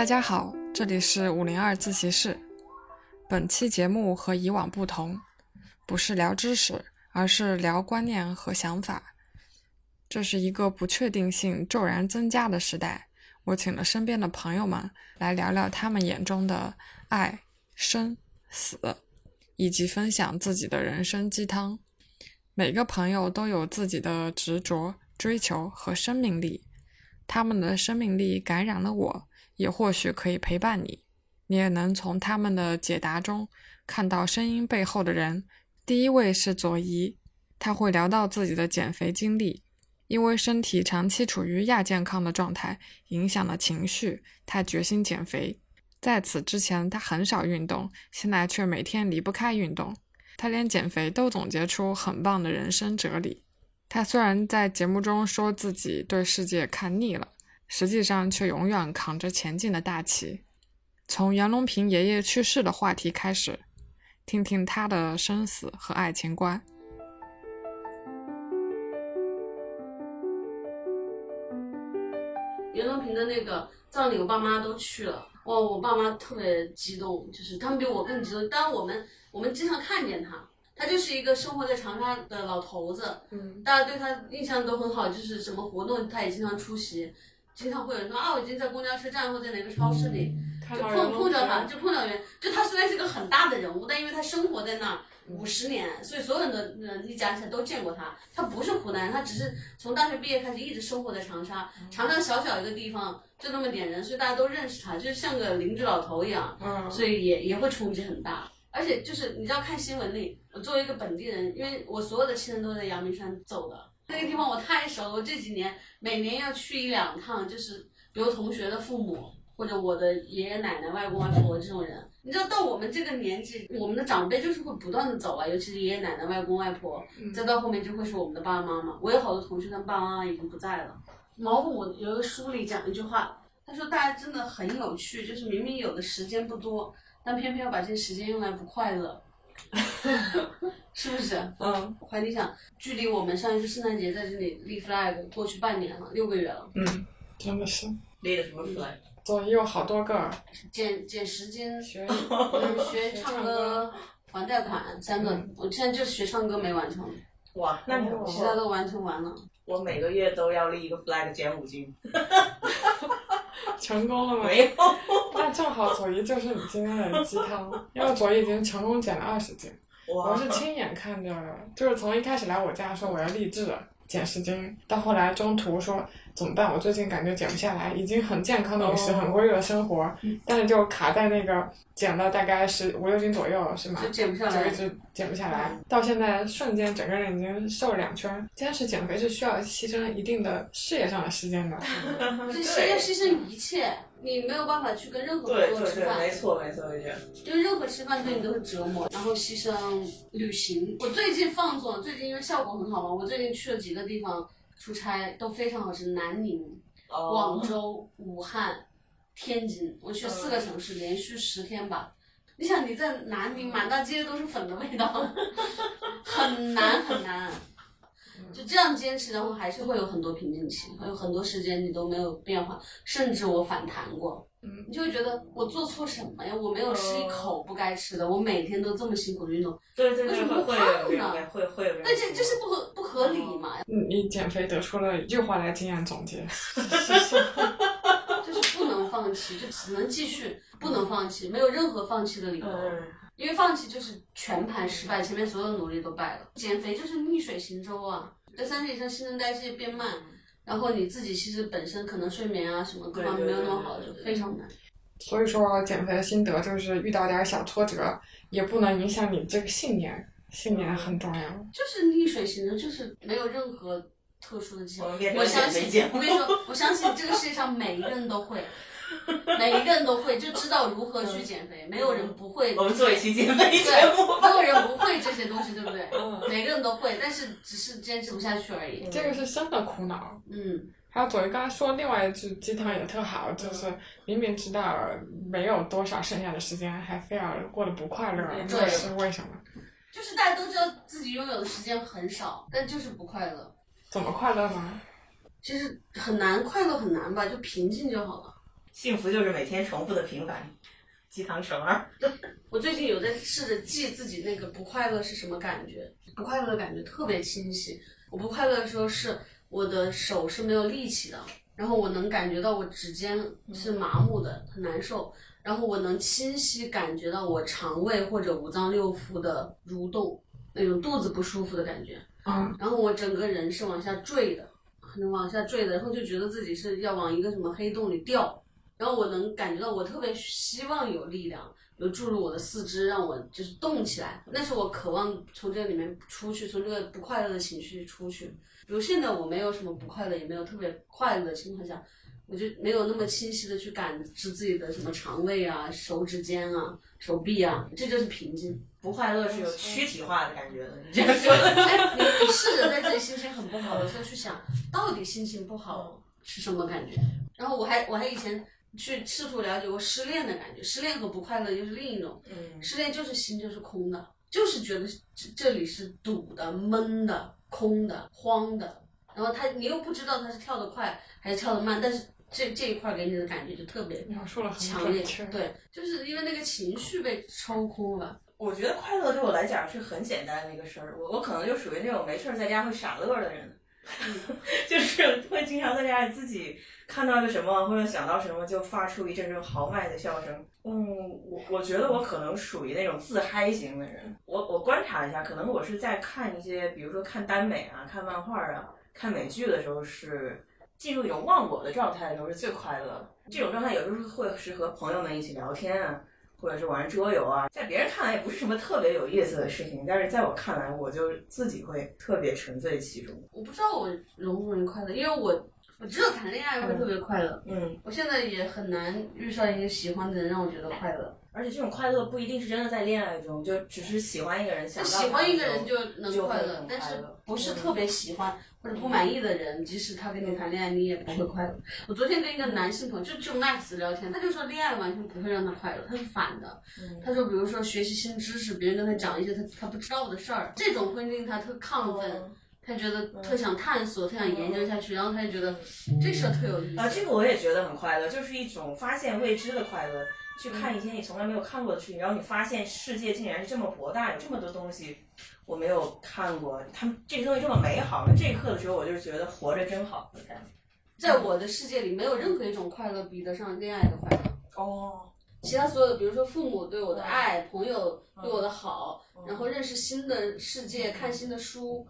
大家好，这里是五零二自习室。本期节目和以往不同，不是聊知识，而是聊观念和想法。这是一个不确定性骤然增加的时代，我请了身边的朋友们来聊聊他们眼中的爱、生、死，以及分享自己的人生鸡汤。每个朋友都有自己的执着、追求和生命力，他们的生命力感染了我，也或许可以陪伴你。你也能从他们的解答中看到声音背后的人。第一位是左怡，他会聊到自己的减肥经历。因为身体长期处于亚健康的状态，影响了情绪，他决心减肥。在此之前，他很少运动，现在却每天离不开运动。他连减肥都总结出很棒的人生哲理。他虽然在节目中说自己对世界看腻了，实际上却永远扛着前进的大旗。从袁隆平爷爷去世的话题开始，听听他的生死和爱情观。袁隆平的那个葬礼，我爸妈都去了。哇，我爸妈特别激动，就是他们比我更激动。当然，我们我们经常看见他，他就是一个生活在长沙的老头子。嗯，大家对他印象都很好，就是什么活动他也经常出席，经常会有人说啊，我已经在公交车站或在哪个超市里就碰碰着他，就碰到人。就他虽然是个很大的人物，但因为他生活在那儿。五十年，所以所有人的人一家起来都见过他。他不是湖南人，他只是从大学毕业开始一直生活在长沙。长沙小小一个地方，就那么点人，所以大家都认识他，就是像个邻居老头一样。嗯，所以也也会冲击很大。而且就是你知道看新闻里，我作为一个本地人，因为我所有的亲人都在阳明山走的，那个地方我太熟了。我这几年每年要去一两趟，就是比如同学的父母或者我的爷爷奶奶、外公外婆这种人。你知道到我们这个年纪，我们的长辈就是会不断的走啊，尤其是爷爷奶奶、外公外婆，再到后面就会是我们的爸爸妈妈。我有好多同学，他们爸爸妈妈已经不在了。毛父母有一个书里讲一句话，他说大家真的很有趣，就是明明有的时间不多，但偏偏要把这时间用来不快乐，是不是？嗯，怀你想，距离我们上一次圣诞节在这里立 flag 过去半年了，六个月了。嗯，真的是立的什么 flag？左一有好多个，减减十斤，学学唱歌还贷款三个，我现在就学唱歌没完成，哇，那你哦其他都完成完了。我每个月都要立一个 flag 减五斤，成功了吗？没有。那正好左一就是你今天的鸡汤，因为左一已经成功减了二十斤，我是亲眼看着，就是从一开始来我家说我要励志减十斤，到后来中途说怎么办？我最近感觉减不下来，已经很健康的饮食，哦很规律的生活，但是就卡在那个减了大概十五六斤左右，是吗？就减不下来就一直减不下来，到现在瞬间整个人已经瘦了两圈。坚持减肥是需要牺牲一定的事业上的时间的。这是要牺牲一切，你没有办法去跟任何对对对，朋友吃饭，没错没错，我觉得。因为任何吃饭对你都是折磨，然后牺牲旅行。我最近放纵，最近因为效果很好嘛，我最近去了几个地方出差，都非常好吃，南宁、广哦，州、武汉、天津，我去四个城市，连续十天吧。你想你在南宁满大街都是粉的味道，很难很难。就这样坚持，然后还是会有很多瓶颈期，还有很多时间你都没有变化，甚至我反弹过。嗯你就会觉得我做错什么呀？我没有吃一口不该吃的，我每天都这么辛苦的运动，对对对，为什么会会有不胖呢会会。那这这是不合不合理嘛？你，你减肥得出了一句话来经验总结，就是不能放弃，就只能继续，不能放弃，没有任何放弃的理由。嗯，因为放弃就是全盘失败，前面所有努力都败了。减肥就是逆水行舟啊，在三十以上新陈代谢变慢，然后你自己其实本身可能睡眠啊什么各方面没有那么好，就非常难。所以说减肥的心得就是遇到点小挫折，也不能影响你这个信念，信念很重要。就是逆水行舟，就是没有任何特殊的技巧。我相信我跟你说，我相信这个世界上每一个人都会，每一个人都会，就知道如何去减肥，没有人不会。我们做一期减肥节对，目。没有人不会这些东西，对不对？嗯，每个人都会，但是只是坚持不下去而已。这个是真的苦恼。嗯，还有左一刚才说另外一句鸡汤也特好，就是明明知道没有多少剩下的时间，还非要过得不快乐，对这是为什么？就是大家都知道自己拥有的时间很少，但就是不快乐。怎么快乐呢？其实很难，快乐很难吧？就平静就好了。幸福就是每天重复的平凡。鸡汤什么，我最近有在试着记自己那个不快乐是什么感觉，不快乐的感觉特别清晰。我不快乐的时候是我的手是没有力气的，然后我能感觉到我指尖是麻木的，很难受。然后我能清晰感觉到我肠胃或者五脏六腑的蠕动，那种肚子不舒服的感觉。嗯，然后我整个人是往下坠的，可能往下坠的，然后就觉得自己是要往一个什么黑洞里掉。然后我能感觉到，我特别希望有力量，有注入我的四肢，让我就是动起来。那是我渴望从这里面出去，从这个不快乐的情绪出去。比如现在我没有什么不快乐，也没有特别快乐的情况下，我就没有那么清晰的去感知自己的什么肠胃啊、手指尖啊、手臂啊，这就是平静。不快乐是有躯体化的感觉的。你这样 说，哎，你你试着在自己心情很不好的时候去想，到底心情不好是什么感觉？然后我还我还以前。去试图了解过失恋的感觉，失恋和不快乐又是另一种。嗯，失恋就是心就是空的，就是觉得这这里是堵的、闷的、空的、慌的。然后他你又不知道他是跳得快还是跳得慢，但是这这一块给你的感觉就特别描述了很强烈。对，就是因为那个情绪被抽空了。我觉得快乐对我来讲是很简单的一个事儿。我我可能就属于那种没事儿在家会傻乐的人，就是会经常在家里自己。看到个什么或者想到什么就发出一阵阵豪迈的笑声。嗯，我我觉得我可能属于那种自嗨型的人。我我观察一下，可能我是在看一些，比如说看耽美啊、看漫画啊、看美剧的时候，是进入一种忘我的状态的时候是最快乐的。这种状态有时候会是和朋友们一起聊天啊，或者是玩桌游啊，在别人看来也不是什么特别有意思的事情，但是在我看来，我就自己会特别沉醉其中。我不知道我容不容易快乐，因为我。我只有谈恋爱会特别快乐。嗯，我现在也很难遇上一个喜欢的人让我觉得快乐。而且这种快乐不一定是真的在恋爱中，就只是喜欢一个人，想喜欢一个人就能快乐，但是不是特别喜欢或者不满意的人，即使他跟你谈恋爱，你也不会快乐。我昨天跟一个男性朋友就就 Max 聊天，他就说恋爱完全不会让他快乐，他是反的。他说，比如说学习新知识，别人跟他讲一些他他不知道的事儿，这种会令他特亢奋。他觉得特想探索，特想研究下去，然后他就觉得这事儿特有意思。啊，这个我也觉得很快乐，就是一种发现未知的快乐。去看一些你从来没有看过的事情，然后你发现世界竟然是这么博大，有这么多东西我没有看过，他们这些东西这么美好。那这一刻的时候，我就觉得活着真好。在我的世界里，没有任何一种快乐比得上恋爱的快乐。哦。其他所有的，比如说父母对我的爱，朋友对我的好，然后认识新的世界，看新的书，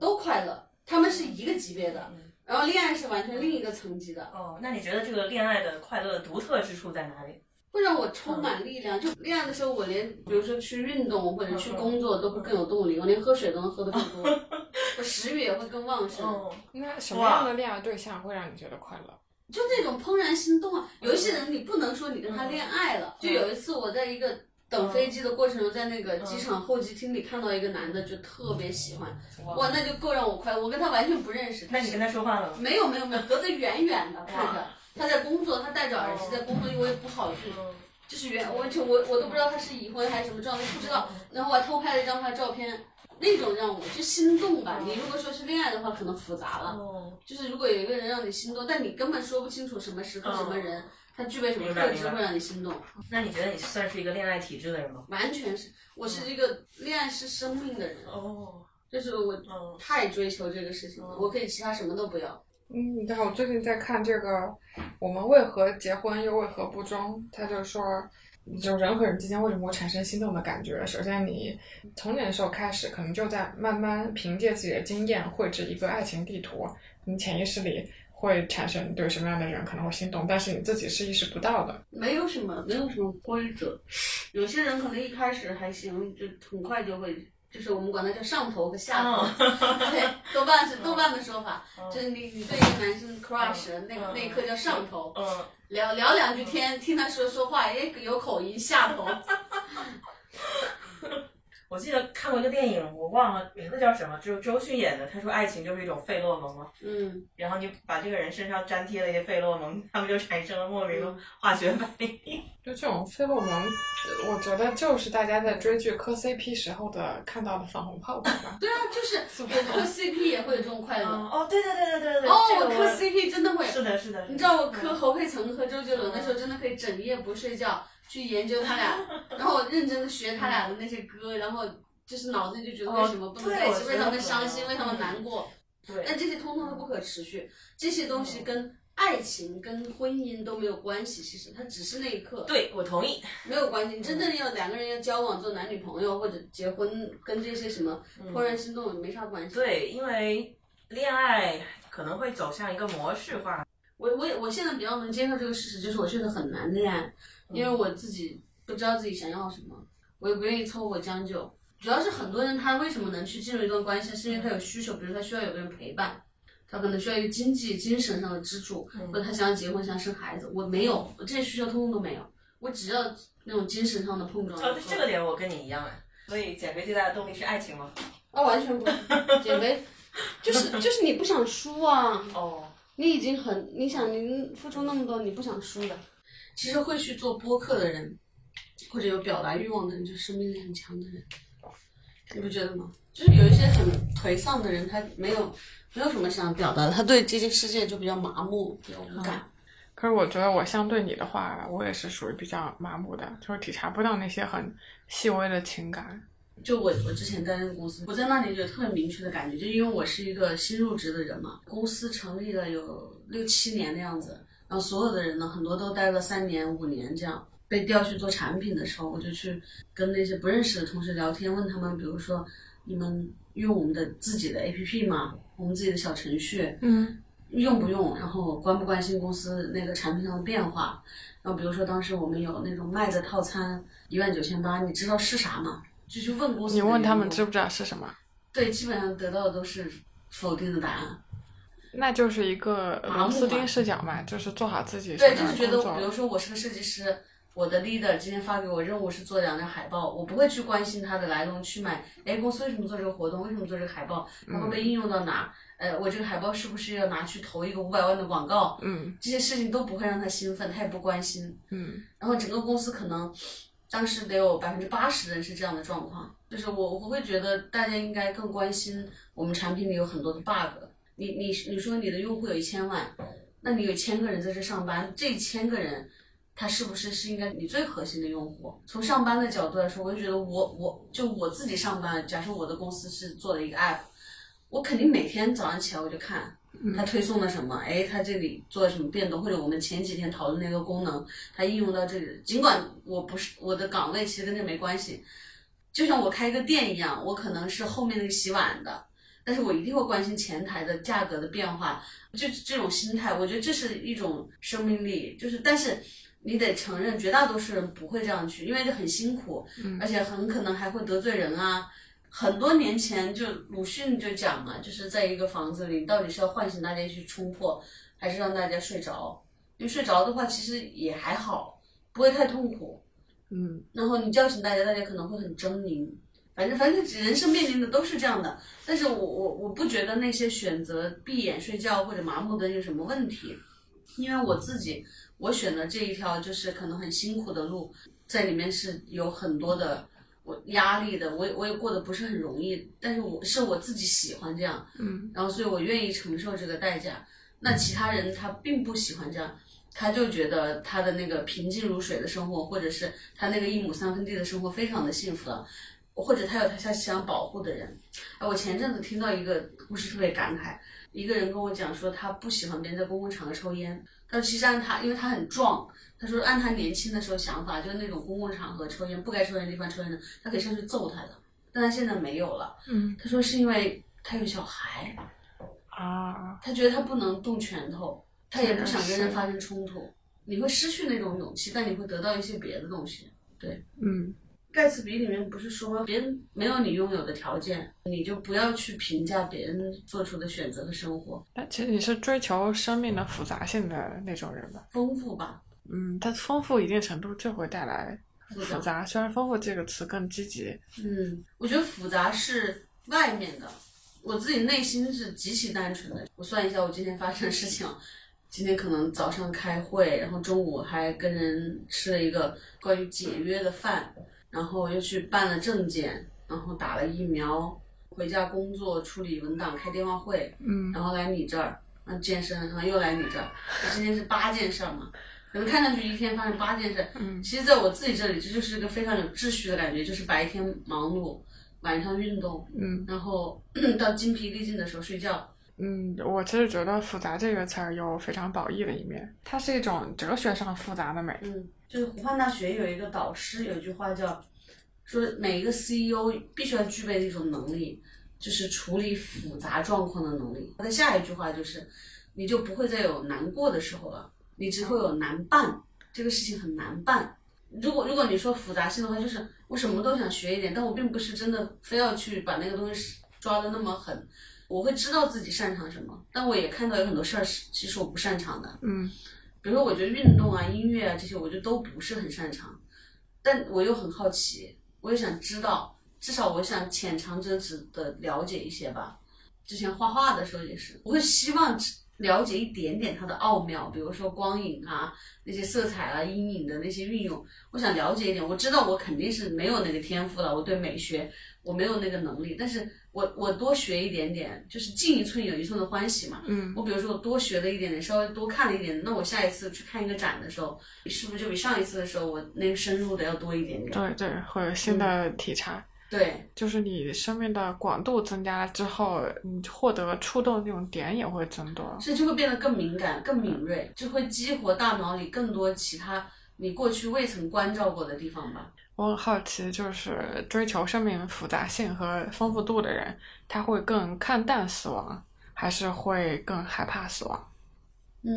都快乐。他们是一个级别的，然后恋爱是完全另一个层级的。哦，那你觉得这个恋爱的快乐的独特之处在哪里？会让我充满力量。就恋爱的时候，我连比如说去运动或者去工作都会更有动力，我连喝水都能喝得更多，我食欲也会更旺盛。那什么样的恋爱对象会让你觉得快乐？就那种怦然心动啊！有一些人你不能说你跟他恋爱了。就有一次我在一个等飞机的过程中，在那个机场候机厅里看到一个男的，就特别喜欢，哇，那就够让我快乐。我跟他完全不认识。那你跟他说话了吗？没有没有没有，隔得远远的看着。他在工作，他戴着耳机在工作，因为不好去，就是原，完全我我都不知道他是已婚还是什么状态，不知道。然后我还偷拍了一张他的照片。那种让我就心动吧。你如果说是恋爱的话，可能复杂了。就是如果有一个人让你心动，但你根本说不清楚什么时候、什么人，他具备什么特质会让你心动。那你觉得你算是一个恋爱体质的人吗？完全是，我是一个恋爱是生命的人。哦。就是我太追求这个事情了，我可以其他什么都不要。嗯，你看我最近在看这个《我们为何结婚又为何不忠》，他就说。就人和人之间为什么会产生心动的感觉？首先，你从年的时候开始，可能就在慢慢凭借自己的经验绘制一个爱情地图。你潜意识里会产生对什么样的人可能会心动，但是你自己是意识不到的。没有什么，没有什么规则。有些人可能一开始还行，就很快就会，就是我们管它叫上头和下头。对，豆瓣是豆瓣的说法，就是你你对一个男生 crush 那那一刻叫上头。聊聊两句天，听他说说话，哎，有口音，下头。我我记得看过一个电影，我忘了名字叫什么，就是周迅演的。他说爱情就是一种费洛蒙嘛，嗯，然后你把这个人身上粘贴了一些费洛蒙，他们就产生了莫名的化学反应。就这种费洛蒙，我觉得就是大家在追剧磕 CP 时候的看到的粉红泡泡吧。对啊，就是我磕 CP 也会有这种快乐。哦，对对对对对对。哦，这个我磕 CP 真的会。是的，是的。你知道我磕侯佩岑和周杰伦的时候，真的可以整夜不睡觉去研究他俩，然后我认真的学他俩的那些歌，然后就是脑子里就觉得为什么不能在一起，为他们伤心，为他们难过。对。但这些通通都不可持续，这些东西跟爱情、跟婚姻都没有关系。其实它只是那一刻。对，我同意。没有关系，你真正要两个人要交往做男女朋友或者结婚，跟这些什么怦然心动没啥关系。对，因为恋爱可能会走向一个模式化。我我我现在比较能接受这个事实，就是我觉得很难恋爱，因为我自己不知道自己想要什么，我也不愿意凑合将就。主要是很多人他为什么能去进入一段关系，是因为他有需求，比如他需要有个人陪伴，他可能需要一个经济、精神上的支柱，或者他想要结婚、想生孩子。我没有，我这些需求通通都没有，我只要那种精神上的碰撞。哦，这个点我跟你一样哎，所以减肥最大的动力是爱情吗？啊，完全不，减肥 就是就是你不想输啊。哦。你已经很，你想你付出那么多，你不想输的。其实会去做播客的人，或者有表达欲望的人，就是生命力很强的人，你不觉得吗？就是有一些很颓丧的人，他没有没有什么想表达的，他对这些世界就比较麻木，比较无感。可是我觉得我相对你的话，我也是属于比较麻木的，就是体察不到那些很细微的情感。就我我之前在那个公司，我在那里有特别明确的感觉，就因为我是一个新入职的人嘛，公司成立了有六七年的样子，然后所有的人呢，很多都待了三年五年这样，被调去做产品的时候，我就去跟那些不认识的同学聊天，问他们，比如说你们用我们的自己的 APP 吗？我们自己的小程序，嗯，用不用？然后关不关心公司那个产品上的变化？然后比如说当时我们有那种卖的套餐一万九千八，你知道是啥吗？就去问公司，你问他们知不知道是什么？对，基本上得到的都是否定的答案。那就是一个螺丝钉视角嘛，就是做好自己。对，就是觉得，比如说我是个设计师，我的 leader 今天发给我任务是做两张海报，我不会去关心它的来龙去脉。哎，公司为什么做这个活动？为什么做这个海报？它会被应用到哪？呃，我这个海报是不是要拿去投一个五百万的广告？嗯，这些事情都不会让他兴奋，他也不关心。嗯，然后整个公司可能。当时得有百分之八十的人是这样的状况，就是我我会觉得大家应该更关心我们产品里有很多的 bug。你你你说你的用户有一千万，那你有千个人在这上班，这一千个人他是不是是应该你最核心的用户？从上班的角度来说，我就觉得我我就我自己上班，假设我的公司是做了一个 app，我肯定每天早上起来我就看。他推送了什么？哎，他这里做了什么变动？或者我们前几天讨论那个功能，它应用到这里。尽管我不是我的岗位，其实跟这没关系。就像我开一个店一样，我可能是后面那个洗碗的，但是我一定会关心前台的价格的变化。就这种心态，我觉得这是一种生命力。就是，但是你得承认，绝大多数人不会这样去，因为这很辛苦，而且很可能还会得罪人啊。很多年前就鲁迅就讲嘛，就是在一个房子里，到底是要唤醒大家去冲破，还是让大家睡着？因为睡着的话，其实也还好，不会太痛苦。嗯。然后你叫醒大家，大家可能会很狰狞。反正反正人生面临的都是这样的。但是我我我不觉得那些选择闭眼睡觉或者麻木的有什么问题，因为我自己我选的这一条就是可能很辛苦的路，在里面是有很多的。我压力的，我也我也过得不是很容易，但是我是我自己喜欢这样，嗯，然后所以我愿意承受这个代价。那其他人他并不喜欢这样，他就觉得他的那个平静如水的生活，或者是他那个一亩三分地的生活非常的幸福了，或者他有他想保护的人。哎，我前阵子听到一个故事特别感慨，一个人跟我讲说他不喜欢别人在公共场合抽烟，他说其实按他，因为他很壮。他说，按他年轻的时候想法，就是那种公共场合抽烟不该抽烟的地方抽烟的，他可以上去揍他的。但他现在没有了。嗯。他说是因为他有小孩。啊。他觉得他不能动拳头，他也不想跟人发生冲突。你会失去那种勇气，但你会得到一些别的东西。对。嗯。盖茨比里面不是说，别人没有你拥有的条件，你就不要去评价别人做出的选择和生活。但其实你是追求生命的复杂性的那种人吧？丰富吧。嗯，它丰富一定程度就会带来复杂，虽然“丰富”这个词更积极。嗯，我觉得复杂是外面的，我自己内心是极其单纯的。我算一下我今天发生的事情，今天可能早上开会，然后中午还跟人吃了一个关于解约的饭，然后又去办了证件，然后打了疫苗，回家工作处理文档，开电话会，嗯，然后来你这儿，嗯健身，然后又来你这儿，今天是八件事儿嘛。可能看上去一天发生八件事，嗯，其实在我自己这里，这就是一个非常有秩序的感觉，就是白天忙碌，晚上运动，嗯，然后 到精疲力尽的时候睡觉。嗯，我其实觉得“复杂”这个词儿有非常褒义的一面，它是一种哲学上复杂的美。嗯，就是湖畔大学有一个导师有一句话叫，说每一个 CEO 必须要具备的一种能力，就是处理复杂状况的能力。他的下一句话就是，你就不会再有难过的时候了。你只会有难办，这个事情很难办。如果如果你说复杂性的话，就是我什么都想学一点，但我并不是真的非要去把那个东西抓的那么狠。我会知道自己擅长什么，但我也看到有很多事儿是其实我不擅长的。嗯，比如说我觉得运动啊、音乐啊这些，我觉得都不是很擅长，但我又很好奇，我又想知道，至少我想浅尝辄止的了解一些吧。之前画画的时候也是，我会希望了解一点点它的奥妙，比如说光影啊、那些色彩啊、阴影的那些运用，我想了解一点。我知道我肯定是没有那个天赋了，我对美学我没有那个能力，但是我我多学一点点，就是进一寸有一寸的欢喜嘛。嗯，我比如说我多学了一点点，稍微多看了一点，那我下一次去看一个展的时候，是不是就比上一次的时候我那个深入的要多一点点？对对，会有新的体察。对，就是你生命的广度增加了之后，你获得触动那种点也会增多。所以就会变得更敏感、更敏锐，就会激活大脑里更多其他你过去未曾关照过的地方吧。我很好奇，就是追求生命复杂性和丰富度的人，他会更看淡死亡，还是会更害怕死亡？嗯，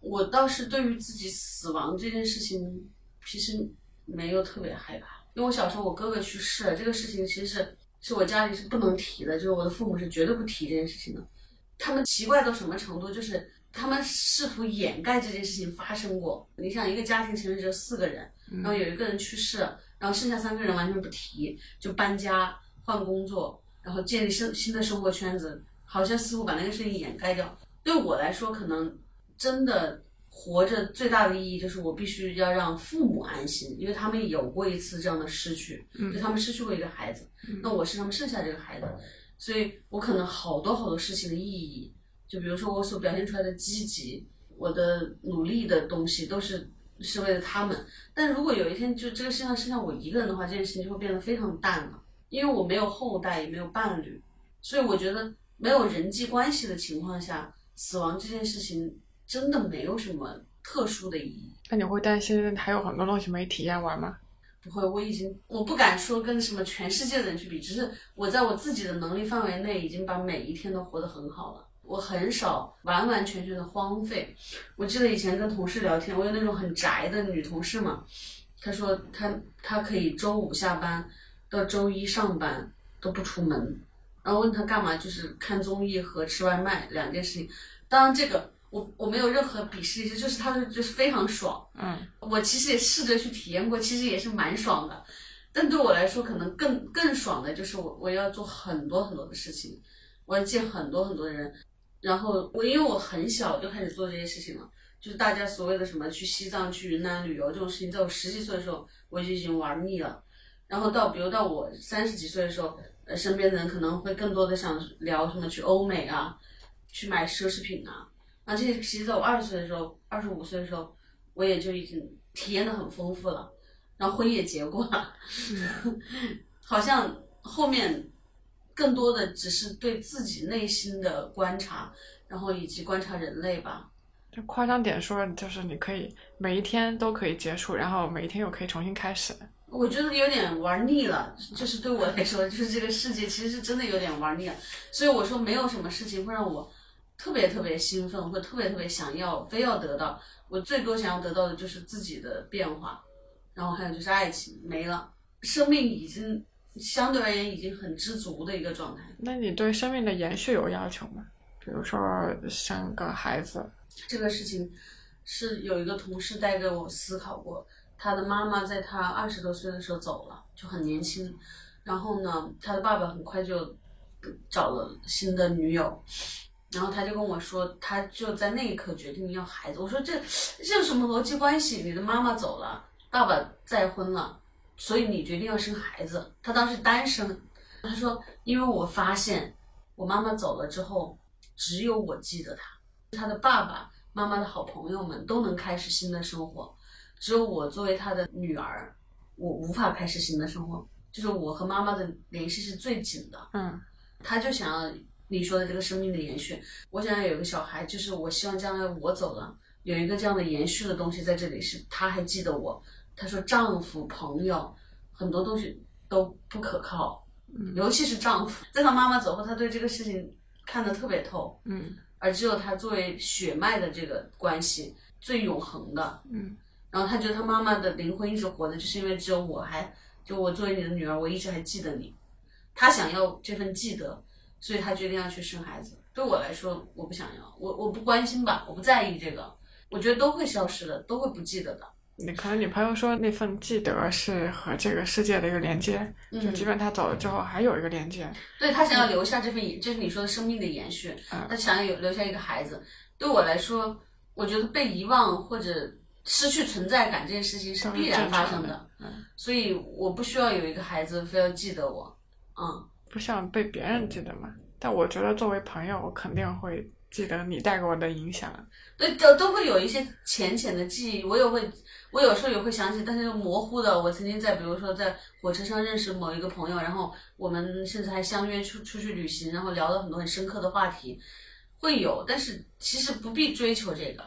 我倒是对于自己死亡这件事情，其实没有特别害怕。因为我小时候我哥哥去世了，这个事情其实是是我家里是不能提的，就是我的父母是绝对不提这件事情的。他们奇怪到什么程度，就是他们试图掩盖这件事情发生过。你想，一个家庭成员只有四个人，然后有一个人去世，然后剩下三个人完全不提，就搬家、换工作，然后建立生新的生活圈子，好像似乎把那个事情掩盖掉。对我来说，可能真的。活着最大的意义就是我必须要让父母安心，因为他们有过一次这样的失去，就他们失去过一个孩子，那我是他们剩下这个孩子，所以我可能好多好多事情的意义，就比如说我所表现出来的积极，我的努力的东西都是是为了他们。但如果有一天就这个世界上剩下我一个人的话，这件事情就会变得非常淡了，因为我没有后代，也没有伴侣，所以我觉得没有人际关系的情况下，死亡这件事情。真的没有什么特殊的意义。那你会担心还有很多东西没体验完吗？不会，我已经我不敢说跟什么全世界的人去比，只是我在我自己的能力范围内已经把每一天都活得很好了。我很少完完全全的荒废。我记得以前跟同事聊天，我有那种很宅的女同事嘛，她说她她可以周五下班到周一上班都不出门，然后问她干嘛，就是看综艺和吃外卖两件事情。当然这个。我我没有任何鄙视意思，就是他是就是非常爽。嗯，我其实也试着去体验过，其实也是蛮爽的。但对我来说，可能更更爽的就是我我要做很多很多的事情，我要见很多很多人。然后我因为我很小就开始做这些事情了，就是大家所谓的什么去西藏、去云南旅游这种事情，在我十几岁的时候我就已经玩腻了。然后到比如到我三十几岁的时候，呃，身边的人可能会更多的想聊什么去欧美啊，去买奢侈品啊。那，这些其实在我二十岁的时候，二十五岁的时候，我也就已经体验的很丰富了，然后婚也结过了，好像后面更多的只是对自己内心的观察，然后以及观察人类吧。就夸张点说，就是你可以每一天都可以结束，然后每一天又可以重新开始。我觉得有点玩腻了，就是对我来说，就是这个世界其实是真的有点玩腻了，所以我说没有什么事情会让我。特别特别兴奋，或特别特别想要，非要得到。我最多想要得到的就是自己的变化，然后还有就是爱情没了，生命已经相对而言已经很知足的一个状态。那你对生命的延续有要求吗？比如说生个孩子？这个事情是有一个同事带给我思考过，他的妈妈在他二十多岁的时候走了，就很年轻。然后呢，他的爸爸很快就找了新的女友，然后他就跟我说，他就在那一刻决定要孩子。我说这这有什么逻辑关系？你的妈妈走了，爸爸再婚了，所以你决定要生孩子。他当时单身，他说，因为我发现我妈妈走了之后，只有我记得他，他的爸爸妈妈的好朋友们都能开始新的生活，只有我作为他的女儿，我无法开始新的生活。就是我和妈妈的联系是最紧的，嗯，他就想要你说的这个生命的延续。我想要有个小孩，就是我希望将来我走了，有一个这样的延续的东西在这里，是他还记得我。他说丈夫、朋友很多东西都不可靠，尤其是丈夫，在她妈妈走后，她对这个事情看得特别透，嗯，而只有她作为血脉的这个关系最永恒的，嗯，然后她觉得她妈妈的灵魂一直活着，就是因为只有我还。就我作为你的女儿，我一直还记得你。她想要这份记得，所以她决定要去生孩子。对我来说，我不想要，我我不关心吧，我不在意这个。我觉得都会消失的，都会不记得的。你可能你朋友说那份记得是和这个世界的一个连接，就即便他走了之后还有一个连接。对他想要留下这份，就是你说的生命的延续。他想要有留下一个孩子。对我来说，我觉得被遗忘或者。失去存在感这件事情是必然发生的，所以我不需要有一个孩子非要记得我，嗯，不像被别人记得嘛。但我觉得作为朋友，我肯定会记得你带给我的影响。对，都都会有一些浅浅的记忆，我也会，我有时候也会想起，但是模糊的。我曾经在，比如说在火车上认识某一个朋友，然后我们甚至还相约出出去旅行，然后聊了很多很深刻的话题，会有，但是其实不必追求这个。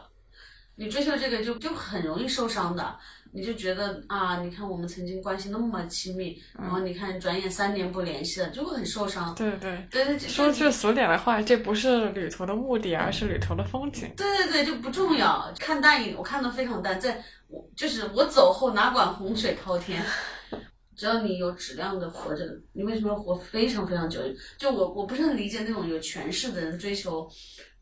你追求这个就就很容易受伤的，你就觉得啊，你看我们曾经关系那么亲密，然后你看转眼三年不联系了，就会很受伤。对对对对，说句俗点的话，这不是旅途的目的，而是旅途的风景。对对对，就不重要。看淡一点，我看的非常淡，在我就是我走后哪管洪水滔天，只要你有质量的活着，你为什么要活非常非常久？就我我不是很理解那种有权势的人追求。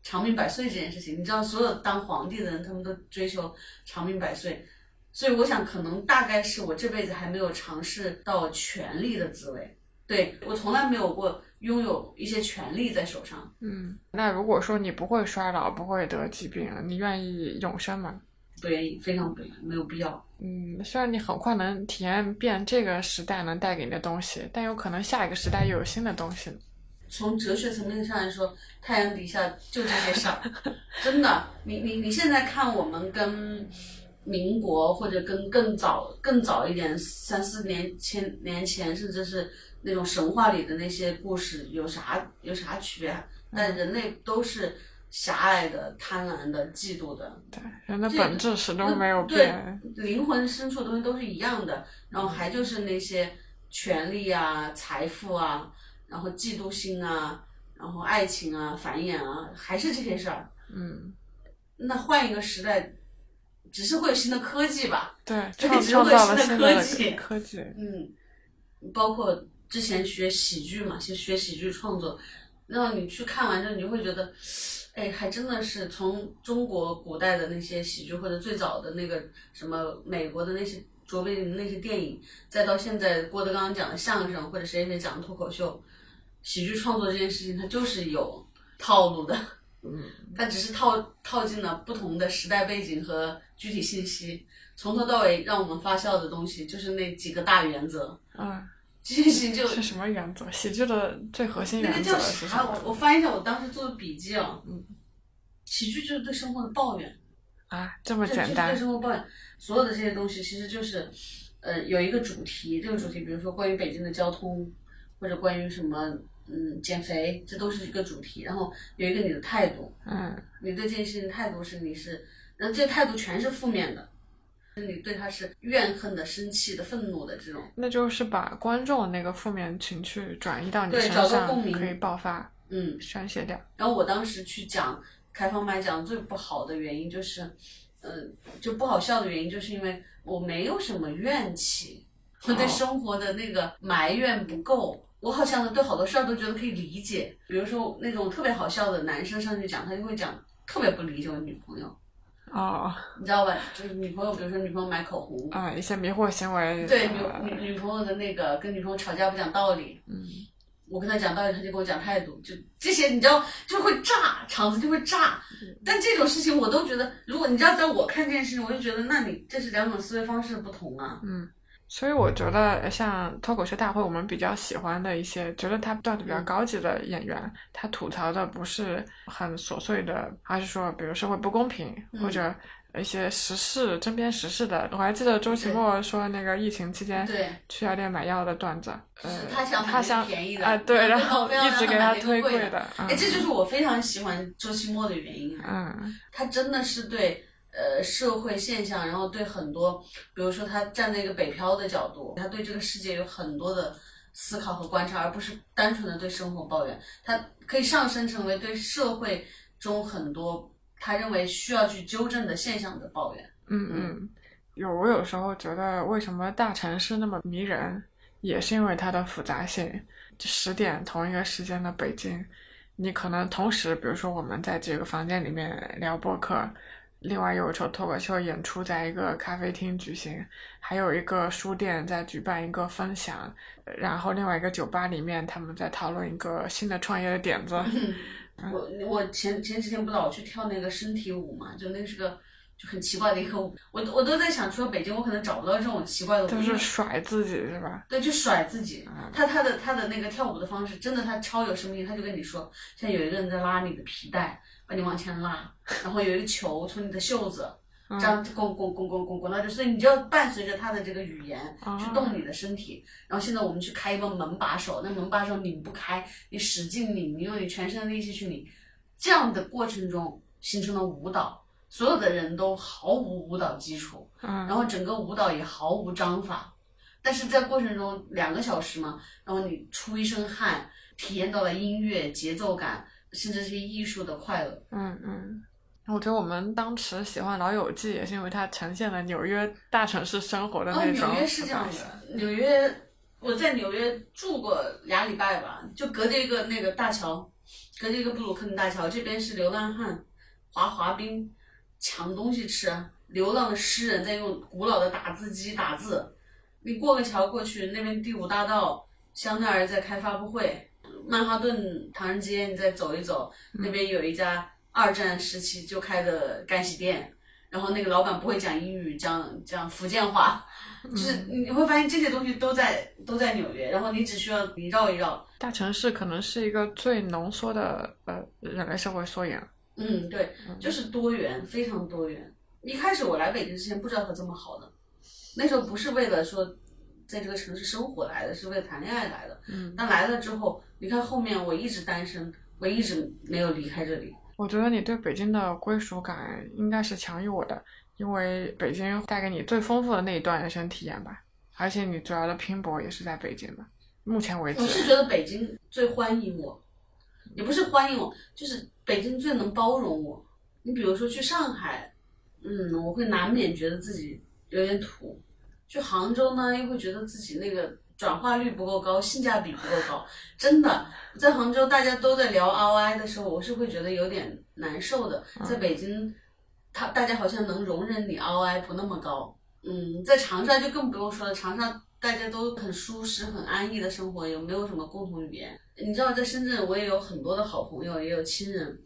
长命百岁这件事情，你知道，所有当皇帝的人，他们都追求长命百岁，所以我想，可能大概是我这辈子还没有尝试到权力的滋味。对我从来没有过拥有一些权利在手上。嗯，那如果说你不会衰老，不会得疾病，你愿意永生吗？不愿意，非常不愿意，没有必要。嗯，虽然你很快能体验遍这个时代能带给你的东西，但有可能下一个时代又有新的东西。从哲学层面上来说，太阳底下就这些事儿，真的。你你你现在看我们跟民国或者跟更早更早一点三四年千年前，甚至是那种神话里的那些故事，有啥有啥区别？但人类都是狭隘的、贪婪的、嫉妒的。对，人的本质始终没有变。对，灵魂深处的东西都是一样的。然后还就是那些权利啊、财富啊。然后嫉妒心啊，然后爱情啊，繁衍啊，还是这些事儿。嗯，那换一个时代，只是会有新的科技吧？对，创造了新的科技。科技。嗯，包括之前学喜剧嘛，学学喜剧创作，然后你去看完之后，你就会觉得，哎，还真的是从中国古代的那些喜剧，或者最早的那个什么美国的那些卓别林的那些电影，再到现在郭德纲讲的相声，或者谁谁讲的脱口秀。喜剧创作这件事情，它就是有套路的，嗯，它只是套套进了不同的时代背景和具体信息，从头到尾让我们发笑的东西就是那几个大原则。嗯，这件事情就是什么原则？喜剧的最核心原则是啥？我我翻一下我当时做的笔记啊，嗯，喜剧就是对生活的抱怨啊，这么简单？对生活抱怨，所有的这些东西其实就是，呃，有一个主题，这个主题比如说关于北京的交通，或者关于什么。嗯，减肥这都是一个主题，然后有一个你的态度，嗯，你对这件事情的态度是你是，那这态度全是负面的，你对他是怨恨的、生气的、愤怒的这种，那就是把观众那个负面情绪转移到你身上，对找共鸣。可以爆发，嗯，宣泄掉。然后我当时去讲开放麦讲最不好的原因就是，嗯，就不好笑的原因就是因为我没有什么怨气，我对生活的那个埋怨不够。我好像对好多事儿都觉得可以理解，比如说那种特别好笑的男生上去讲，他就会讲特别不理解我女朋友，哦，你知道吧？就是女朋友，比如说女朋友买口红，啊、一些迷惑行为。对呃女女女朋友的那个跟女朋友吵架不讲道理，嗯，我跟他讲道理，他就跟我讲态度，就这些你知道就会炸，场子就会炸。但这种事情我都觉得，如果你知道在我看这件事情，我就觉得那你这是两种思维方式不同啊。所以我觉得像脱口秀大会，我们比较喜欢的一些，觉得他段子比较嗯。高级的演员，他吐槽的不是很琐碎的，而是说，比如社会不公平、嗯或者一些时事、针砭时事的。我还记得周奇墨说那个疫情期间对，去药店买药的段子，呃是，他想买便宜的啊、对，然后一直给他推贵的哎，这就是我非常喜欢周奇墨的原因啊。嗯。他真的是对呃社会现象，然后对很多，比如说他站在一个北漂的角度，他对这个世界有很多的思考和观察，而不是单纯的对生活抱怨。他可以上升成为对社会中很多他认为需要去纠正的现象的抱怨。嗯嗯，有我有时候觉得，为什么大城市那么迷人，也是因为它的复杂性。十点同一个时间的北京，你可能同时，比如说我们在这个房间里面聊博客，另外有一场脱口秀演出在一个咖啡厅举行，还有一个书店在举办一个分享，然后另外一个酒吧里面他们在讨论一个新的创业的点子。我我前前几天不知道我去跳那个身体舞嘛，就那是个就很奇怪的一个舞，我我都在想，除了北京，我可能找不到这种奇怪的舞。就是甩自己是吧？对，就甩自己嗯。他他的他的那个跳舞的方式，真的他超有生命力。他就跟你说，现在有一个人在拉你的皮带，把你往前拉，然后有一个球从你的袖子 嗯这样滚滚滚滚滚滚到这，所以你就要伴随着他的这个语言哦去动你的身体。然后现在我们去开一个门把手，那门把手拧不开，你使劲拧，你用你全身的力气去拧，这样的过程中形成了舞蹈。所有的人都毫无舞蹈基础，嗯。然后整个舞蹈也毫无章法，但是在过程中两个小时嘛，然后你出一身汗，体验到了音乐节奏感，甚至是艺术的快乐。嗯嗯，我觉得我们当时喜欢《老友记》，也是因为它呈现了纽约大城市生活的哦，那种纽约是这样的，纽约我在纽约住过俩礼拜吧，就隔着一个那个大桥，隔着一个布鲁克林大桥，这边是流浪汉滑滑冰抢东西吃，流浪的诗人在用古老的打字机打字。你过个桥过去，那边第五大道香奈儿在开发布会，曼哈顿唐人街你再走一走，那边有一家二战时期就开的干洗店，然后那个老板不会讲英语，讲讲福建话，就是你会发现这些东西都在都在纽约，然后你只需要你绕一绕，大城市可能是一个最浓缩的呃人类社会缩影。嗯，对，就是多元，非常多元。一开始我来北京之前不知道它这么好的，那时候不是为了说在这个城市生活来的，是为了谈恋爱来的。嗯，但来了之后，你看后面我一直单身，我一直没有离开这里。我觉得你对北京的归属感应该是强于我的，因为北京带给你最丰富的那一段人生体验吧，而且你主要的拼搏也是在北京的。目前为止我，是觉得北京最欢迎我，也不是欢迎我，就是北京最能包容我。你比如说去上海，嗯，我会难免觉得自己有点土；去杭州呢，又会觉得自己那个转化率不够高，性价比不够高。真的，在杭州大家都在聊 ROI 的时候，我是会觉得有点难受的。在北京，他大家好像能容忍你 ROI 不那么高。嗯，在长沙就更不用说了，长沙大家都很舒适、很安逸的生活，也没有什么共同语言。你知道，在深圳我也有很多的好朋友，也有亲人，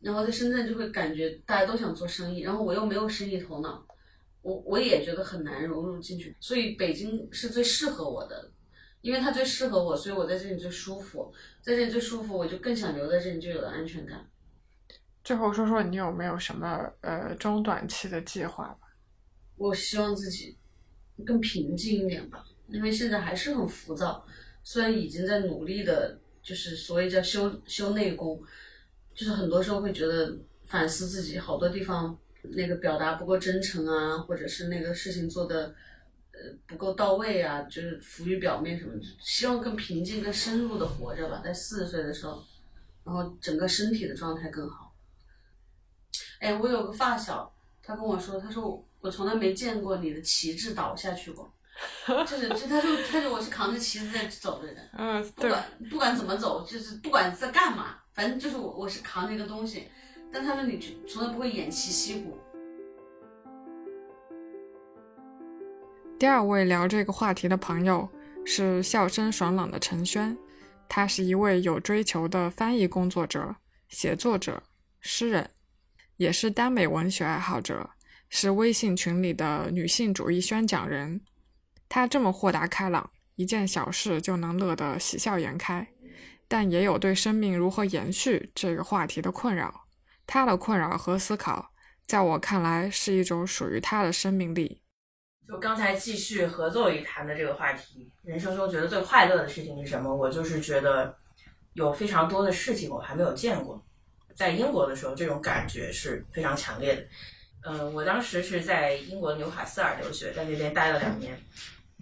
然后在深圳就会感觉大家都想做生意，然后我又没有生意头脑，我我也觉得很难融入进去。所以北京是最适合我的，因为它最适合我，所以我在这里最舒服，在这里最舒服，我就更想留在这里，就有了安全感。最后说说你有没有什么呃中短期的计划吧？我希望自己更平静一点吧，因为现在还是很浮躁。虽然已经在努力的，就是所谓叫修修内功，就是很多时候会觉得反思自己，好多地方那个表达不够真诚啊，或者是那个事情做的呃不够到位啊，就是浮于表面什么。希望更平静、更深入的活着吧，在四十岁的时候，然后整个身体的状态更好。哎，我有个发小，他跟我说，他说我我从来没见过你的旗帜倒下去过，就是就他就他就我是扛着旗子在走的人，嗯，不管不管怎么走，就是不管在干嘛，反正就是我我是扛着一个东西，但他说你从来不会偃旗息鼓。第二位聊这个话题的朋友是笑声爽朗的陈轩，他是一位有追求的翻译工作者、写作者、诗人，也是耽美文学爱好者。是微信群里的女性主义宣讲人。她这么豁达开朗，一件小事就能乐得喜笑颜开，但也有对生命如何延续这个话题的困扰。她的困扰和思考，在我看来是一种属于她的生命力。就刚才继续合作语谈的这个话题，人生中觉得最快乐的事情是什么？我就是觉得有非常多的事情我还没有见过。在英国的时候，这种感觉是非常强烈的。嗯，我当时是在英国纽卡斯尔留学，在那边待了两年。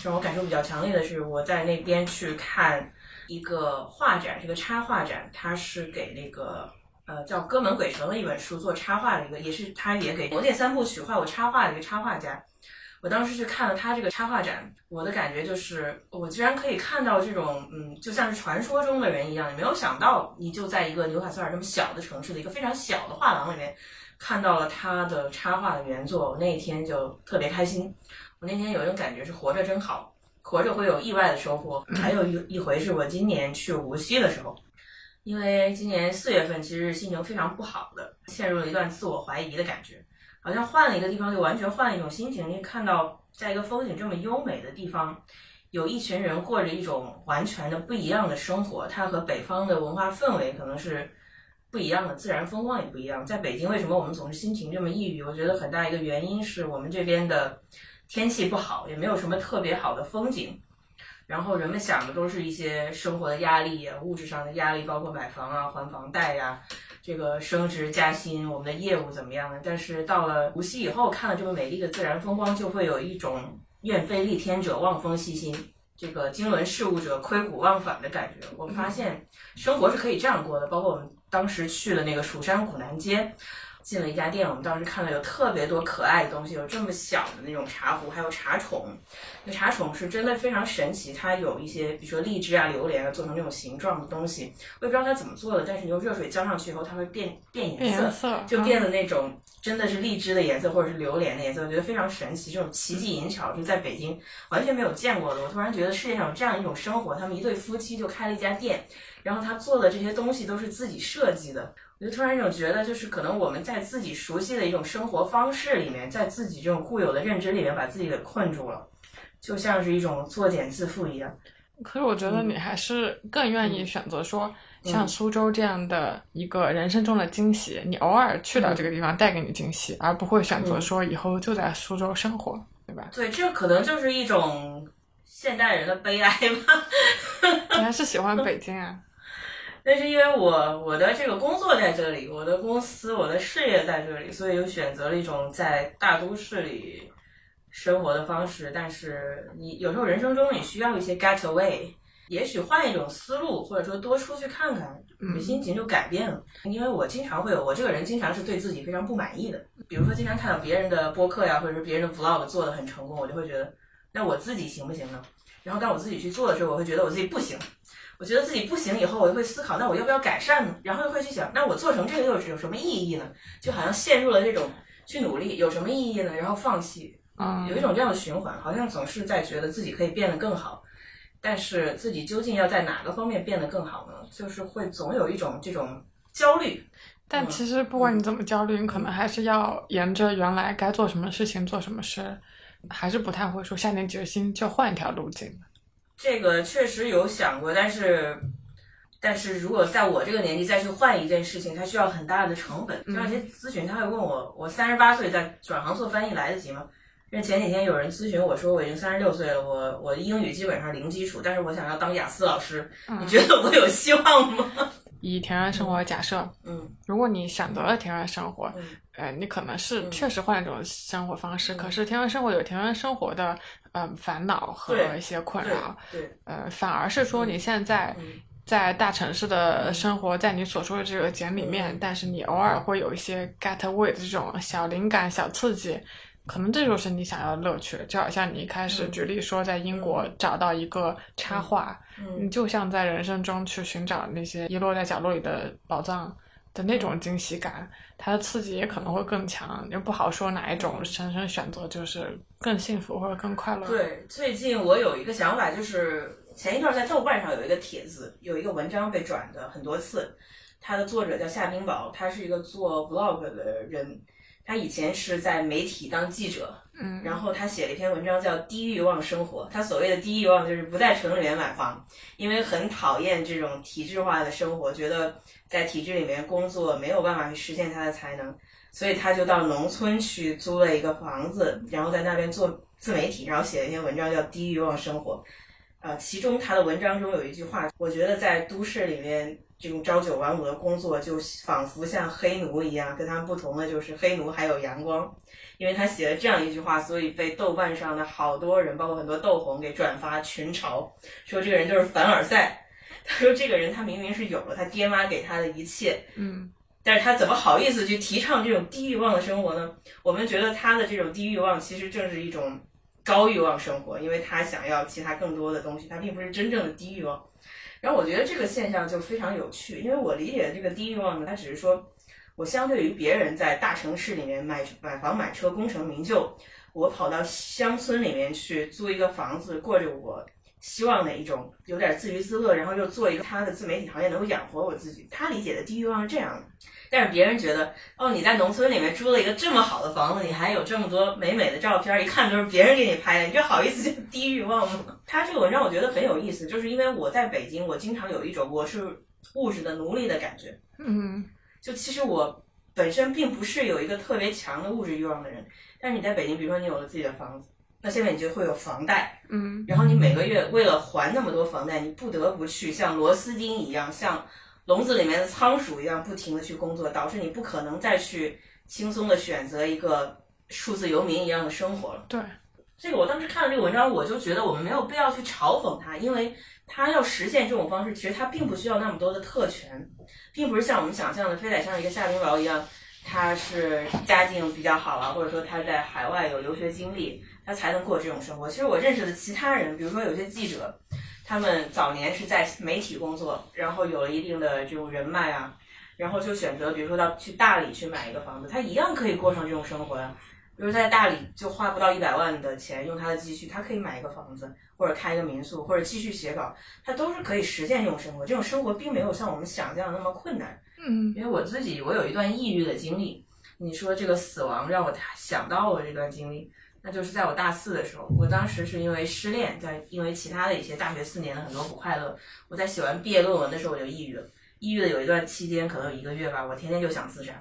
让我感受比较强烈的是，我在那边去看一个画展，这个插画展，它是给那个呃叫《哥本鬼城》的一本书做插画的一个，也是他也给《魔戒三部曲》画过插画的一个插画家。我当时去看了他这个插画展，我的感觉就是，我居然可以看到这种，嗯，就像是传说中的人一样。你没有想到，你就在一个纽卡斯尔这么小的城市的一个非常小的画廊里面，看到了他的插画的原作。我那一天就特别开心。我那天有一种感觉是活着真好，活着会有意外的收获。还有一一回是我今年去无锡的时候，因为今年四月份其实心情非常不好的，陷入了一段自我怀疑的感觉。好像换了一个地方，就完全换了一种心情。你看到，在一个风景这么优美的地方，有一群人过着一种完全的不一样的生活。它和北方的文化氛围可能是不一样的，自然风光也不一样。在北京，为什么我们总是心情这么抑郁？我觉得很大一个原因是我们这边的天气不好，也没有什么特别好的风景。然后人们想的都是一些生活的压力呀，物质上的压力，包括买房啊、还房贷呀。这个升职加薪，我们的业务怎么样呢？但是到了无锡以后，看了这么美丽的自然风光，就会有一种愿非利天者望风细心，这个经纶事务者亏古忘返的感觉。我们发现生活是可以这样过的，包括我们当时去了那个蜀山古南街。进了一家店，我们当时看到有特别多可爱的东西，有这么小的那种茶壶，还有茶宠。那茶宠是真的非常神奇，它有一些，比如说荔枝啊、榴莲啊，做成那种形状的东西。我也不知道它怎么做的，但是你用热水浇上去以后，它会变变颜色，就变得那种真的是荔枝的颜色，或者是榴莲的颜色。我觉得非常神奇，这种奇技淫巧是在北京完全没有见过的。我突然觉得世界上有这样一种生活，他们一对夫妻就开了一家店，然后他做的这些东西都是自己设计的。我就突然一种觉得，就是可能我们在自己熟悉的一种生活方式里面，在自己这种固有的认知里面，把自己给困住了，就像是一种作茧自缚一样。可是我觉得你还是更愿意选择说，像苏州这样的一个人生中的惊喜，你偶尔去到这个地方带给你惊喜，而不会选择说以后就在苏州生活，对吧？对，这可能就是一种现代人的悲哀吧。你还是喜欢北京啊？那是因为我我的这个工作在这里，我的公司我的事业在这里，所以就选择了一种在大都市里生活的方式。但是你有时候人生中你需要一些 get away，也许换一种思路，或者说多出去看看，你的心情就改变了。因为我经常会有，我这个人经常是对自己非常不满意的。比如说经常看到别人的播客呀，或者是别人的 vlog 做的很成功，我就会觉得那我自己行不行呢？然后当我自己去做的时候，我会觉得我自己不行。我觉得自己不行以后，我就会思考，那我要不要改善呢？然后又会去想，那我做成这个又有什么意义呢？就好像陷入了这种去努力有什么意义呢？然后放弃，有一种这样的循环，好像总是在觉得自己可以变得更好，但是自己究竟要在哪个方面变得更好呢？就是会总有一种这种焦虑。但其实不管你怎么焦虑，你可能还是要沿着原来该做什么事情做什么事，还是不太会说下定决心就换一条路径。这个确实有想过，但是，但是如果在我这个年纪再去换一件事情，它需要很大的成本。像一些咨询，他会问我，我三十八岁再转行做翻译来得及吗？因为前几天有人咨询我说，我已经三十六岁了，我我英语基本上零基础，但是我想要当雅思老师，你觉得我有希望吗？以田园生活假设，嗯，如果你选择了田园生活，呃，你可能是确实换一种生活方式，可是田园生活有田园生活的嗯烦恼和一些困扰，对，呃，反而是说你现在在大城市的生活，在你所说的这个茧里面，但是你偶尔会有一些 get away 的这种小灵感、小刺激。可能这就是你想要的乐趣，就好像你一开始举例说，在英国找到一个插画，你就像在人生中去寻找那些遗落在角落里的宝藏，的那种惊喜感，它的刺激也可能会更强，又不好说哪一种人生选择就是更幸福或者更快乐。对，最近我有一个想法，就是前一段在豆瓣上有一个帖子，有一个文章被转的很多次，它的作者叫夏冰雹，他是一个做 vlog 的人，他以前是在媒体当记者，嗯，然后他写了一篇文章叫《低欲望生活》，他所谓的低欲望就是不在城里面买房，因为很讨厌这种体制化的生活，觉得在体制里面工作没有办法去实现他的才能，所以他就到农村去租了一个房子，然后在那边做自媒体，然后写了一篇文章叫《低欲望生活》。呃，其中他的文章中有一句话，我觉得在都市里面这种朝九晚五的工作，就仿佛像黑奴一样，跟他们不同的就是黑奴还有阳光。因为他写了这样一句话，所以被豆瓣上的好多人，包括很多豆红给转发群嘲，说这个人就是凡尔赛。他说这个人他明明是有了他爹妈给他的一切，嗯，但是他怎么好意思去提倡这种低欲望的生活呢？我们觉得他的这种低欲望其实正是一种高欲望生活，因为他想要其他更多的东西，他并不是真正的低欲望。然后我觉得这个现象就非常有趣，因为我理解的这个低欲望呢，它只是说我相对于别人在大城市里面买买房买车功成名就，我跑到乡村里面去租一个房子，过着我希望的一种有点自娱自乐，然后又做一个他的自媒体行业能够养活我自己。他理解的低欲望是这样的，但是别人觉得哦，你在农村里面租了一个这么好的房子，你还有这么多美美的照片，一看都是别人给你拍的，你这好意思叫低欲望吗？他这个文章我觉得很有意思，就是因为我在北京，我经常有一种我是物质的奴隶的感觉。嗯，就其实我本身并不是有一个特别强的物质欲望的人，但是你在北京，比如说你有了自己的房子，那现在你就会有房贷，嗯，然后你每个月为了还那么多房贷，你不得不去像螺丝钉一样，像笼子里面的仓鼠一样不停的去工作，导致你不可能再去轻松的选择一个数字游民一样的生活了。对，这个我当时看了这个文章，我就觉得我们没有必要去嘲讽他，因为他要实现这种方式，其实他并不需要那么多的特权，并不是像我们想象的，非得像一个夏冰雹一样，他是家境比较好啊，或者说他在海外有留学经历，他才能过这种生活。其实我认识的其他人，比如说有些记者，他们早年是在媒体工作，然后有了一定的这种人脉啊，然后就选择，比如说到去大理去买一个房子，他一样可以过上这种生活呀、比如在大理就花不到一百万的钱，用他的积蓄，他可以买一个房子，或者开一个民宿，或者继续写稿，他都是可以实现这种生活。这种生活并没有像我们想象的那么困难。嗯，因为我自己我有一段抑郁的经历，你说这个死亡让我想到了这段经历，那就是在我大四的时候，我当时是因为失恋，在因为其他的一些大学四年的很多不快乐，我在写完毕业论文的时候我就抑郁了。抑郁的有一段期间，可能有一个月吧，我天天就想自杀，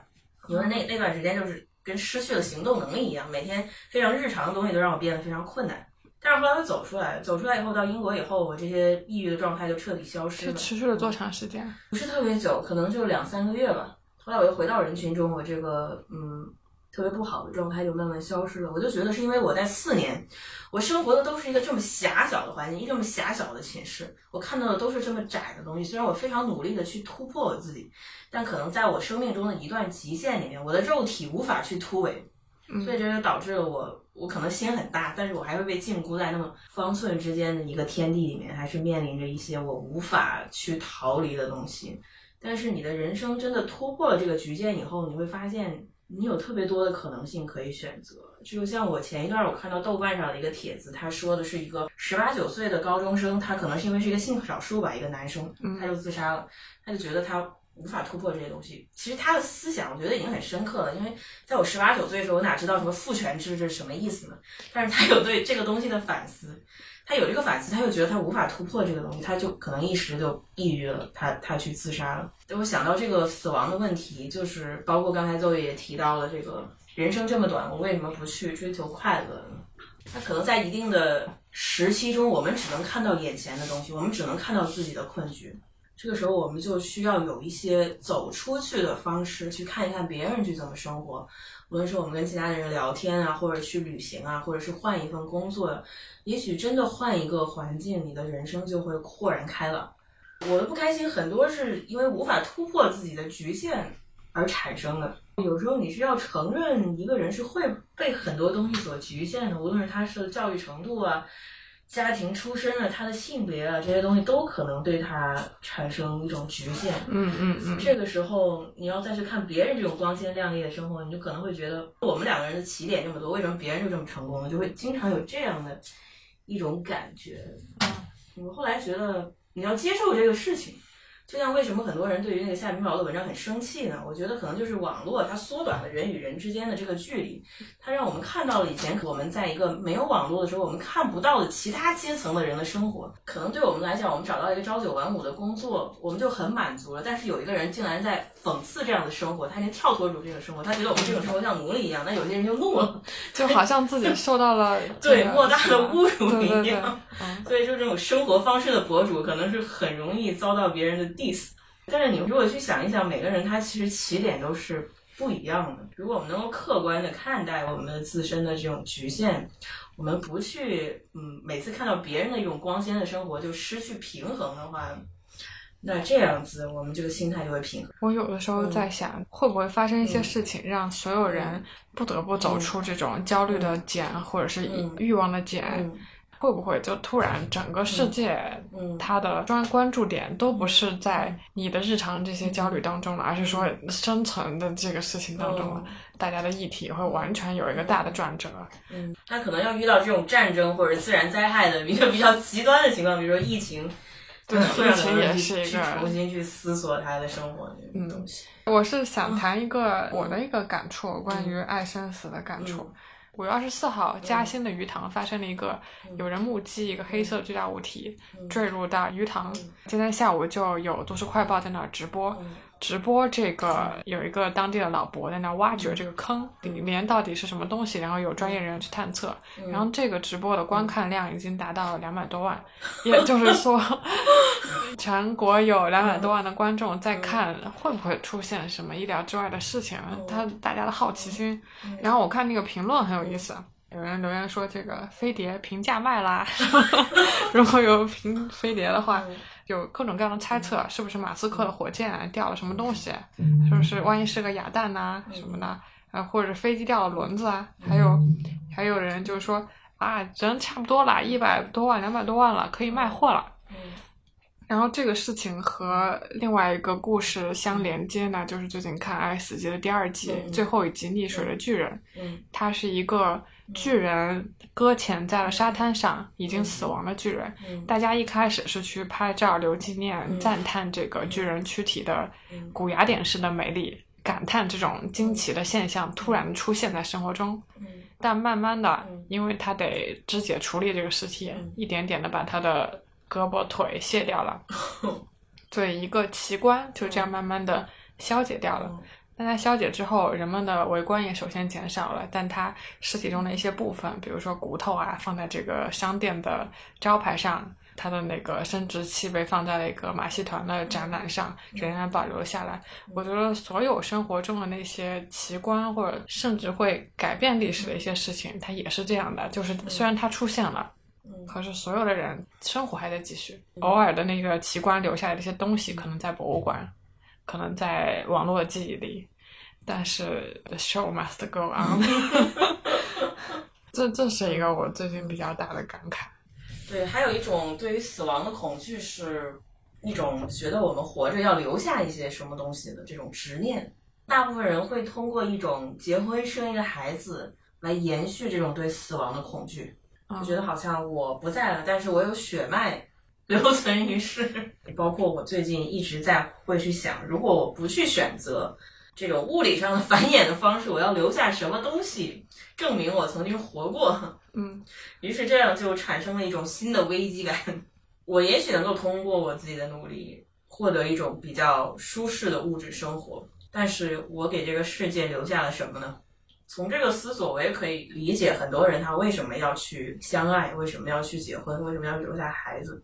因为那那段时间就是跟失去了行动能力一样，每天非常日常的东西都让我变得非常困难。但是后来我走出来，走出来以后到英国以后，我这些抑郁的状态就彻底消失了。持续了多长时间？不是特别久，可能就两三个月吧。后来我又回到人群中，我这个嗯特别不好的状态就慢慢消失了。我就觉得是因为我在四年，我生活的都是一个这么狭小的环境，一个这么狭小的寝室，我看到的都是这么窄的东西。虽然我非常努力的去突破我自己，但可能在我生命中的一段极限里面，我的肉体无法去突围，嗯所以这就导致了我，我可能心很大，但是我还会被禁锢在那么方寸之间的一个天地里面，还是面临着一些我无法去逃离的东西。但是你的人生真的突破了这个局限以后，你会发现你有特别多的可能性可以选择。就像我前一段我看到豆瓣上的一个帖子，他说的是一个十八九岁的高中生，他可能是因为是一个性少数吧，一个男生，嗯他就自杀了，他就觉得他无法突破这些东西。其实他的思想，我觉得已经很深刻了。因为在我十八九岁的时候，我哪知道什么父权制这是什么意思呢？但是他有对这个东西的反思，他有这个反思，他又觉得他无法突破这个东西，他就可能一时就抑郁了，他他去自杀了。我想到这个死亡的问题，就是包括刚才邹也提到了这个人生这么短，我为什么不去追求快乐呢？那可能在一定的时期中，我们只能看到眼前的东西，我们只能看到自己的困局。这个时候，我们就需要有一些走出去的方式，去看一看别人去怎么生活。无论是我们跟其他的人聊天啊，或者去旅行啊，或者是换一份工作，也许真的换一个环境，你的人生就会豁然开朗。我的不开心很多是因为无法突破自己的局限而产生的。有时候你是要承认一个人是会被很多东西所局限的，无论是他是教育程度啊，家庭出身啊，他的性别啊，这些东西都可能对他产生一种局限。嗯嗯嗯，这个时候，你要再去看别人这种光鲜亮丽的生活，你就可能会觉得我们两个人的起点这么多，为什么别人就这么成功呢？就会经常有这样的一种感觉。我后来觉得，你要接受这个事情。就像为什么很多人对于那个夏冰雹的文章很生气呢？我觉得可能就是网络它缩短了人与人之间的这个距离，它让我们看到了以前我们在一个没有网络的时候我们看不到的其他阶层的人的生活。可能对我们来讲，我们找到一个朝九晚五的工作，我们就很满足了。但是有一个人竟然在讽刺这样的生活，他已经跳脱出这个生活，他觉得我们这种生活像奴隶一样。那有些人就怒了，就好像自己受到了 对莫大的侮辱一样。所以就这种生活方式的博主，可能是很容易遭到别人的 diss。但是你如果去想一想，每个人他其实起点都是不一样的。如果我们能够客观的看待我们自身的这种局限，我们不去嗯每次看到别人的一种光鲜的生活就失去平衡的话，那这样子我们这个心态就会平衡。我有的时候在想，会不会发生一些事情，让所有人不得不走出这种焦虑的茧，或者是欲望的茧。会不会就突然整个世界，它的专关注点都不是在你的日常这些焦虑当中了，而是说生存的这个事情当中了？大家的议题会完全有一个大的转折。嗯，他可能要遇到这种战争或者自然灾害的一个比较极端的情况，比如说疫情，对，疫情也是一个重新去思索他的生活嗯，东西。我是想谈一个我的一个感触，关于爱生死的感触。五月二十四号，嘉兴的鱼塘发生了一个有人目击一个黑色巨大物体坠入到鱼塘。今天下午就有都市快报在那儿直播。直播这个有一个当地的老伯在那挖掘这个坑里面到底是什么东西，然后有专业人员去探测，然后这个直播的观看量已经达到了 两百多万，也就是说，全国有两百多万的观众在看会不会出现什么意料之外的事情，他大家的好奇心。然后我看那个评论很有意思，有人留言说这个飞碟平价卖啦，如果有平飞碟的话。有各种各样的猜测，是不是马斯克的火箭掉了什么东西？是不是万一是个哑弹呐什么的？啊，或者飞机掉了轮子啊？还有，还有人就是说啊，人差不多了，一百多万、两百多万了，可以卖货了。然后这个事情和另外一个故事相连接呢，就是最近看《爱死机》的第二季最后一集《溺水的巨人》，它是一个。巨人搁浅在了沙滩上，已经死亡的巨人。大家一开始是去拍照留纪念，赞叹这个巨人躯体的古雅典式的美丽，感叹这种惊奇的现象突然出现在生活中。但慢慢的，因为他得肢解处理这个尸体，一点点的把他的胳膊腿卸掉了，所以一个奇观就这样慢慢的消解掉了。但它消解之后，人们的围观也首先减少了。但它尸体中的一些部分，比如说骨头啊，放在这个商店的招牌上，它的那个生殖器被放在了一个马戏团的展览上，仍然保留下来。我觉得所有生活中的那些奇观，或者甚至会改变历史的一些事情，它也是这样的。就是虽然它出现了，可是所有的人生活还在继续。偶尔的那个奇观留下来的一些东西，可能在博物馆。可能在网络的记忆里，但是 the show must go on。这这是一个我最近比较大的感慨。对，还有一种对于死亡的恐惧，是一种觉得我们活着要留下一些什么东西的这种执念。大部分人会通过一种结婚生一个孩子来延续这种对死亡的恐惧，我觉得好像我不在了，但是我有血脉。留存于世，包括我最近一直在会去想，如果我不去选择这种物理上的繁衍的方式，我要留下什么东西证明我曾经活过？嗯，于是这样就产生了一种新的危机感。我也许能够通过我自己的努力获得一种比较舒适的物质生活，但是我给这个世界留下了什么呢？从这个思索，我也可以理解很多人他为什么要去相爱，为什么要去结婚，为什么要留下孩子。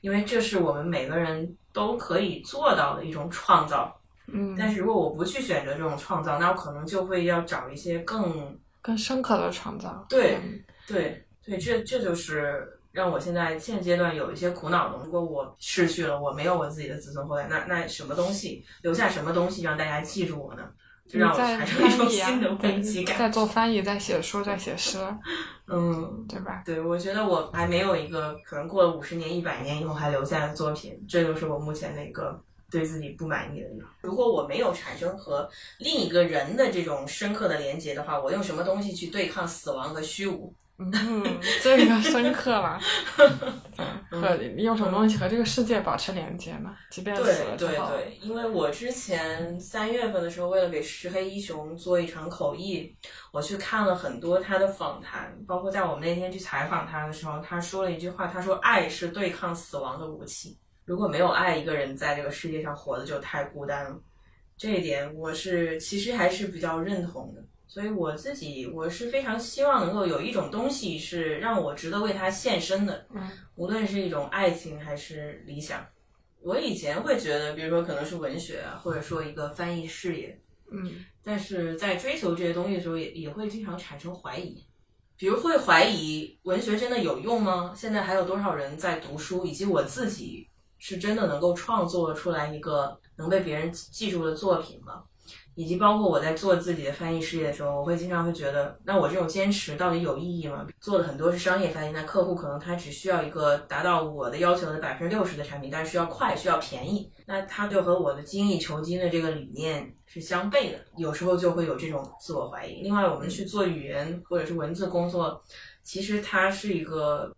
因为这是我们每个人都可以做到的一种创造，嗯，但是如果我不去选择这种创造，那我可能就会要找一些更更深刻的创造。对，对，对，这这就是让我现在现阶段有一些苦恼的。如果我失去了，我没有我自己的子孙后代，那那什么东西留下什么东西让大家记住我呢？就让我在产生一种新的，危机感在。做翻译，在写书，在写诗，嗯，对吧？对，我觉得我还没有一个可能过了五十年、一百年以后还留下的作品，这就是我目前的一个对自己不满意的地方。如果我没有产生和另一个人的这种深刻的连接的话，我用什么东西去对抗死亡和虚无？嗯，这个深刻了。对 和你用什么东西和这个世界保持连接呢？即便死对了之后，对对，因为我之前三月份的时候，为了给石黑一雄做一场口译，我去看了很多他的访谈，包括在我们那天去采访他的时候，他说了一句话，他说：“爱是对抗死亡的武器。如果没有爱，一个人在这个世界上活的就太孤单了。”这一点我是其实还是比较认同的。所以我自己我是非常希望能够有一种东西是让我值得为它献身的，嗯无论是一种爱情还是理想。我以前会觉得，比如说可能是文学啊，或者说一个翻译事业，嗯但是在追求这些东西的时候也，也会经常产生怀疑，比如会怀疑文学真的有用吗？现在还有多少人在读书，以及我自己是真的能够创作出来一个能被别人记住的作品吗？以及包括我在做自己的翻译事业的时候，我会经常会觉得，那我这种坚持到底有意义吗？做的很多是商业翻译，那客户可能他只需要一个达到我的要求的百分之六十的产品，但是需要快，需要便宜，那它就和我的精益求精的这个理念是相悖的，有时候就会有这种自我怀疑。另外，我们去做语言或者是文字工作，其实它是一个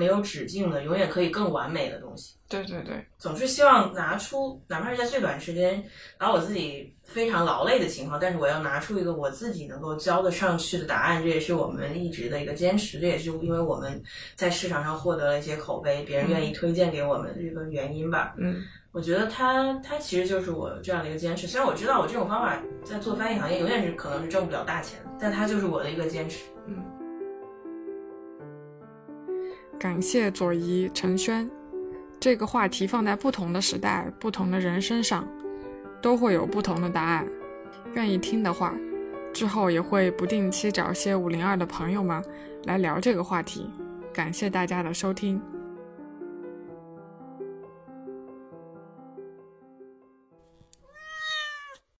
没有止境的，永远可以更完美的东西。对对对，总是希望拿出，哪怕是在最短时间，把我自己非常劳累的情况，但是我要拿出一个我自己能够交得上去的答案，这也是我们一直的一个坚持，这也是因为我们在市场上获得了一些口碑，别人愿意推荐给我们的这个原因吧。嗯我觉得它它其实就是我这样的一个坚持。虽然我知道我这种方法在做翻译行业永远是可能是挣不了大钱，但它就是我的一个坚持。嗯。感谢左移、陈轩。这个话题放在不同的时代、不同的人身上，都会有不同的答案。愿意听的话，之后也会不定期找些五零二的朋友们来聊这个话题。感谢大家的收听。